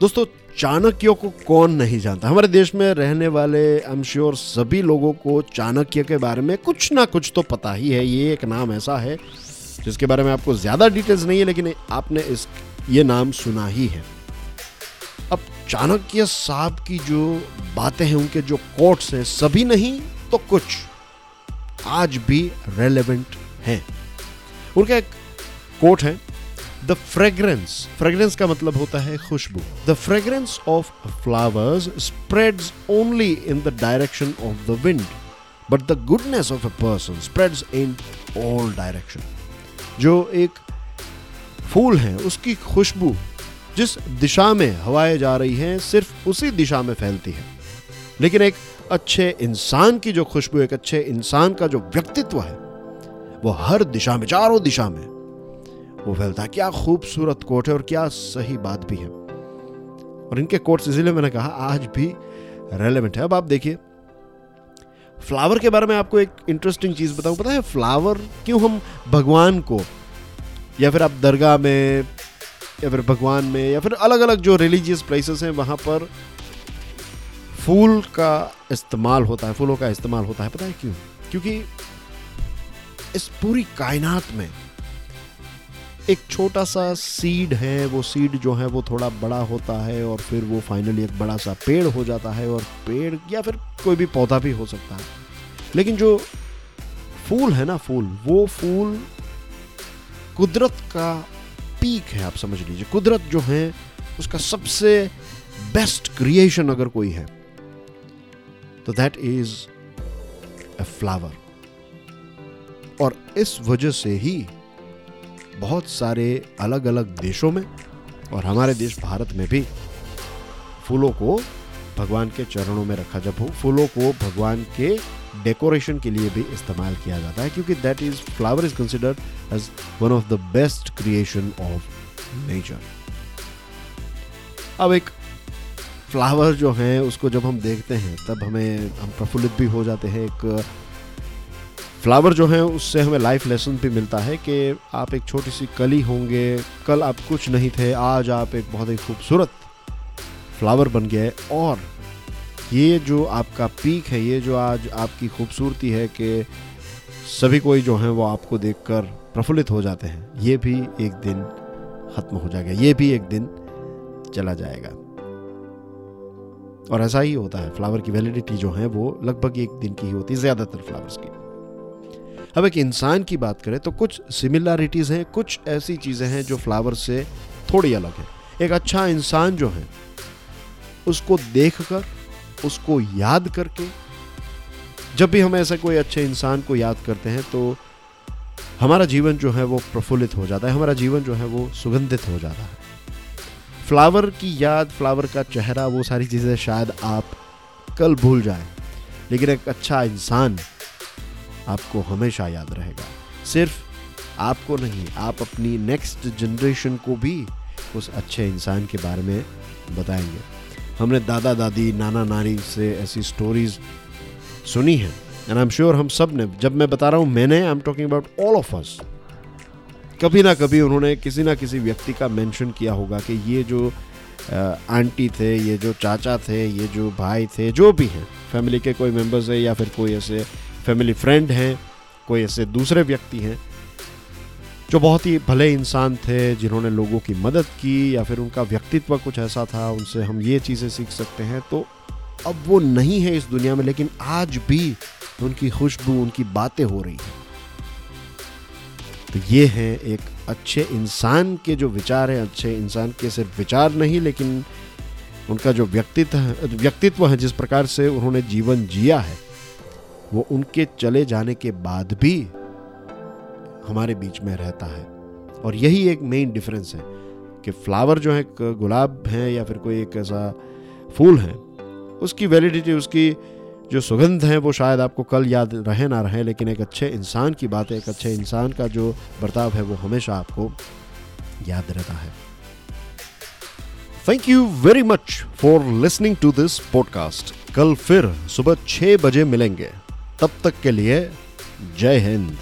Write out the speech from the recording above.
दोस्तों, चाणक्य को कौन नहीं जानता? हमारे देश में रहने वाले आई एम श्योर सभी लोगों को चाणक्य के बारे में कुछ ना कुछ तो पता ही है। ये एक नाम ऐसा है, जिसके बारे में आपको ज़्यादा डिटेल्स नहीं है, लेकिन आपने इस, ये नाम सुना ही है। अब चाणक्य साहब की जो बातें हैं, उनके जो कोट्स हैं, सभी नहीं तो कुछ आज भी रेलेवेंट हैं। उनका एक कोट है द फ्रेग्रेंस फ्रेग्रेंस का मतलब होता है खुशबू. The fragrance of flowers spreads only in the direction of the wind but the goodness of a person spreads in all direction जो एक फूल है, उसकी खुशबू जिस दिशा में हवाएँ जा रही हैं, सिर्फ़ उसी दिशा में फैलती है. लेकिन एक अच्छे इंसान की जो खुशबू, एक अच्छे इंसान का जो व्यक्तित्व है, वो हर दिशा में, चारों दिशा में वो फैलता है। क्या खूबसूरत कोट है और क्या सही बात भी है। और इनके कोट्स, इसीलिए मैंने कहा आज भी रेलेवेंट है। अब आप देखिए फ्लावर के बारे में आपको एक इंटरेस्टिंग चीज़ बताऊँ। पता है फ्लावर क्यों हम भगवान को, या फिर आप दरगाह में, या फिर भगवान में, या फिर अलग अलग जो रिलीजियस प्लेसेस हैं, वहाँ पर फूल का इस्तेमाल होता है, फूलों का इस्तेमाल होता है। पता है क्यों? क्योंकि इस पूरी कायनात में एक छोटा सा सीड है, वो सीड जो है वो थोड़ा बड़ा होता है और फिर वो फाइनली एक बड़ा सा पेड़ हो जाता है और पेड़ या फिर कोई भी पौधा भी हो सकता है। लेकिन जो फूल है ना फूल, वो फूल कुदरत का पीक है, आप समझ लीजिए। कुदरत जो है, उसका सबसे बेस्ट क्रिएशन अगर कोई है तो दैट इज़ ए फ्लावर और इस वजह से ही बहुत सारे अलग अलग देशों में और हमारे देश भारत में भी फूलों को भगवान के चरणों में रखा जब हो, फूलों को भगवान के डेकोरेशन के लिए भी इस्तेमाल किया जाता है क्योंकि that is flower is considered as one of the best creation of nature अब एक फ्लावर जो है, उसको जब हम देखते हैं, तब हमें, हम प्रफुल्लित भी हो जाते हैं, एक फ्लावर जो है, उससे हमें लाइफ लेसन भी मिलता है कि आप एक छोटी सी कली होंगे। कल आप कुछ नहीं थे, आज आप एक बहुत ही खूबसूरत फ्लावर बन गए। और ये जो आपका पीक है, ये जो आज आपकी खूबसूरती है कि सभी कोई जो है, वो आपको देखकर प्रफुल्लित हो जाते हैं। ये भी एक दिन ख़त्म हो जाएगा। ये भी एक दिन चला जाएगा। और ऐसा ही होता है। फ्लावर की वैलिडिटी जो है, वो लगभग एक दिन की ही होती है, ज़्यादातर फ्लावर्स की। अब एक इंसान की बात करें तो कुछ सिमिलैरिटीज़ हैं, कुछ ऐसी चीज़ें हैं जो फ्लावर से थोड़ी अलग है। एक अच्छा इंसान जो है, उसको देख कर उसको याद करके, जब भी हम ऐसे कोई अच्छे इंसान को याद करते हैं तो हमारा जीवन जो है वो प्रफुल्लित हो जाता है, हमारा जीवन जो है वो सुगंधित हो जाता है। फ्लावर की याद फ्लावर का चेहरा, वो सारी चीज़ें शायद आप कल भूल जाए, लेकिन एक अच्छा इंसान आपको हमेशा याद रहेगा। सिर्फ़ आपको नहीं, आप अपनी नेक्स्ट जनरेशन को भी उस अच्छे इंसान के बारे में बताएँगे। हमने दादा, दादी, नाना, नानी से ऐसी स्टोरीज सुनी हैं। एंड आई एम श्योर हम सबने, जब मैं बता रहा हूँ, मैंने I am talking about all of us कभी ना कभी उन्होंने किसी ना किसी व्यक्ति का मेंशन किया होगा कि ये जो आंटी थे, ये जो चाचा थे, ये जो भाई थे, जो भी हैं फैमिली के कोई मेंबर्स है या फिर कोई ऐसे फैमिली फ्रेंड हैं, कोई ऐसे दूसरे व्यक्ति हैं, जो बहुत ही भले इंसान थे, जिन्होंने लोगों की मदद की या फिर उनका व्यक्तित्व कुछ ऐसा था, उनसे हम ये चीज़ें सीख सकते हैं। तो अब वो नहीं है इस दुनिया में, लेकिन आज भी उनकी खुशबू, उनकी बातें हो रही हैं। तो ये हैं एक अच्छे इंसान के जो विचार हैं। अच्छे इंसान के सिर्फ़ विचार नहीं, लेकिन उनका जो व्यक्तित्व व्यक्तित्व है जिस प्रकार से उन्होंने जीवन जिया है वो उनके चले जाने के बाद भी हमारे बीच में रहता है। और यही एक मेन डिफरेंस है कि फ्लावर जो है गुलाब है या फिर कोई एक ऐसा फूल है, उसकी वैलिडिटी उसकी जो सुगंध है, वो शायद आपको कल याद रहे ना रहे, लेकिन एक अच्छे इंसान की बात है, एक अच्छे इंसान का जो बर्ताव है, वो हमेशा आपको याद रहता है। Thank you very much for listening to this podcast कल फिर सुबह छह बजे मिलेंगे। तब तक के लिए जय हिंद।